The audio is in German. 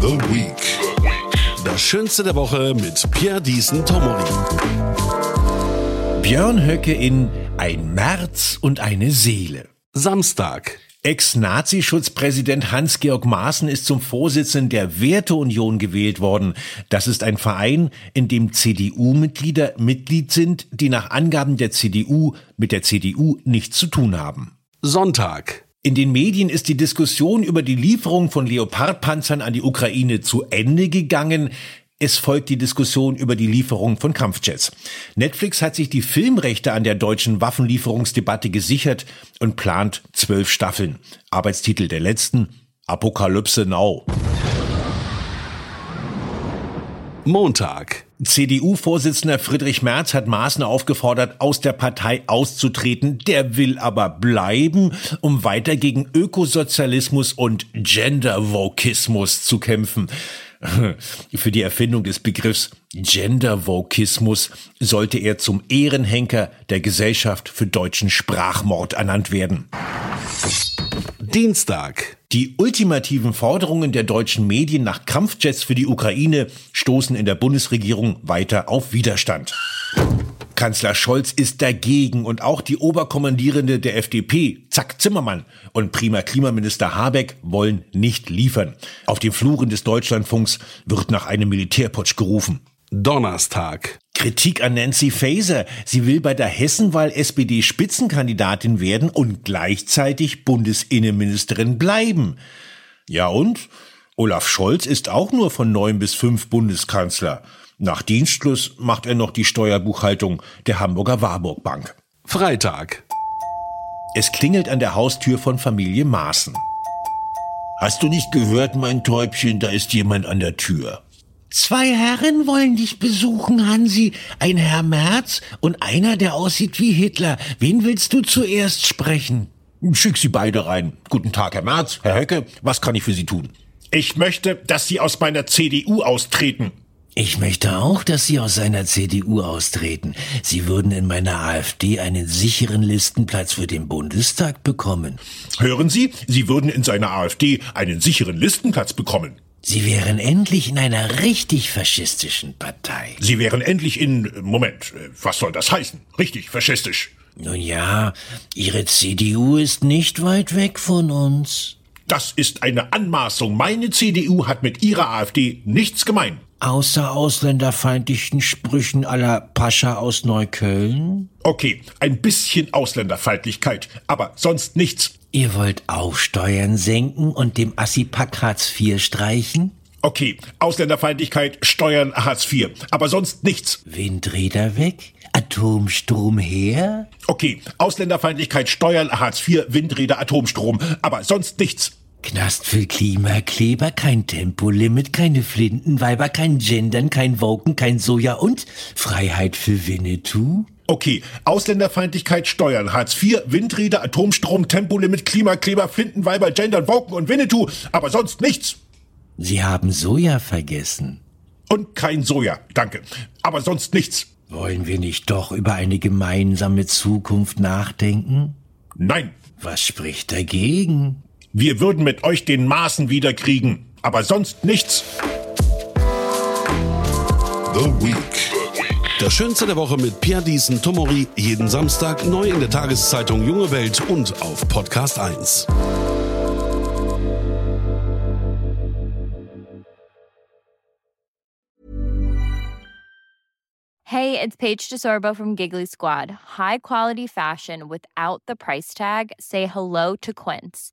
The Week. Das Schönste der Woche mit Pierre Diesen Tomori. Björn Höcke in Ein März und eine Seele. Samstag. Ex-Nazi-Schutzpräsident Hans-Georg Maaßen ist zum Vorsitzenden der Werteunion gewählt worden. Das ist ein Verein, in dem CDU-Mitglieder Mitglied sind, die nach Angaben der CDU mit der CDU nichts zu tun haben. Sonntag. In den Medien ist die Diskussion über die Lieferung von Leopardpanzern an die Ukraine zu Ende gegangen. Es folgt die Diskussion über die Lieferung von Kampfjets. Netflix hat sich die Filmrechte an der deutschen Waffenlieferungsdebatte gesichert und plant zwölf Staffeln. Arbeitstitel der letzten Apokalypse Now. Montag. CDU-Vorsitzender Friedrich Merz hat Maaßen aufgefordert, aus der Partei auszutreten. Der will aber bleiben, um weiter gegen Ökosozialismus und Gender-Vokismus zu kämpfen. Für die Erfindung des Begriffs Gender-Vokismus sollte er zum Ehrenhenker der Gesellschaft für deutschen Sprachmord ernannt werden. Dienstag. Die ultimativen Forderungen der deutschen Medien nach Kampfjets für die Ukraine stoßen in der Bundesregierung weiter auf Widerstand. Kanzler Scholz ist dagegen und auch die Oberkommandierende der FDP, Zack Zimmermann, und prima Klimaminister Habeck wollen nicht liefern. Auf den Fluren des Deutschlandfunks wird nach einem Militärputsch gerufen. Donnerstag. Kritik an Nancy Faeser. Sie will bei der Hessenwahl SPD-Spitzenkandidatin werden und gleichzeitig Bundesinnenministerin bleiben. Ja und? Olaf Scholz ist auch nur von neun bis fünf Bundeskanzler. Nach Dienstschluss macht er noch die Steuerbuchhaltung der Hamburger Warburg Bank. Freitag. Es klingelt an der Haustür von Familie Maaßen. Hast du nicht gehört, mein Täubchen, da ist jemand an der Tür. Zwei Herren wollen dich besuchen, Hansi. Ein Herr Merz und einer, der aussieht wie Hitler. Wen willst du zuerst sprechen? Schick sie beide rein. Guten Tag, Herr Merz. Herr Höcke, was kann ich für Sie tun? Ich möchte, dass Sie aus meiner CDU austreten. Ich möchte auch, dass Sie aus seiner CDU austreten. Sie würden in meiner AfD einen sicheren Listenplatz für den Bundestag bekommen. Hören Sie, Sie würden in seiner AfD einen sicheren Listenplatz bekommen. Sie wären endlich in einer richtig faschistischen Partei. Sie wären endlich in, Moment, was soll das heißen? Richtig faschistisch. Nun ja, Ihre CDU ist nicht weit weg von uns. Das ist eine Anmaßung. Meine CDU hat mit Ihrer AfD nichts gemein. Außer ausländerfeindlichen Sprüchen aller Pascha aus Neukölln? Okay, ein bisschen Ausländerfeindlichkeit, aber sonst nichts. Ihr wollt auch Steuern senken und dem Assipack Hartz IV streichen? Okay, Ausländerfeindlichkeit, Steuern, Hartz IV, aber sonst nichts. Windräder weg? Atomstrom her? Okay, Ausländerfeindlichkeit, Steuern, Hartz IV, Windräder, Atomstrom, aber sonst nichts. Knast für Klimakleber, kein Tempolimit, keine Flintenweiber, kein Gendern, kein Woken, kein Soja und Freiheit für Winnetou? Okay, Ausländerfeindlichkeit, Steuern, Hartz IV, Windräder, Atomstrom, Tempolimit, Klimakleber, Flintenweiber, Gendern, Woken und Winnetou, aber sonst nichts. Sie haben Soja vergessen. Und kein Soja, danke. Aber sonst nichts. Wollen wir nicht doch über eine gemeinsame Zukunft nachdenken? Nein. Was spricht dagegen? Wir würden mit euch den Maßen wiederkriegen, aber sonst nichts. The Week. Das Schönste der Woche mit Pierre Diesen Tomori. Jeden Samstag neu in der Tageszeitung Junge Welt und auf Podcast 1. Hey, it's Paige DeSorbo from Giggly Squad. High quality fashion without the price tag? Say hello to Quince.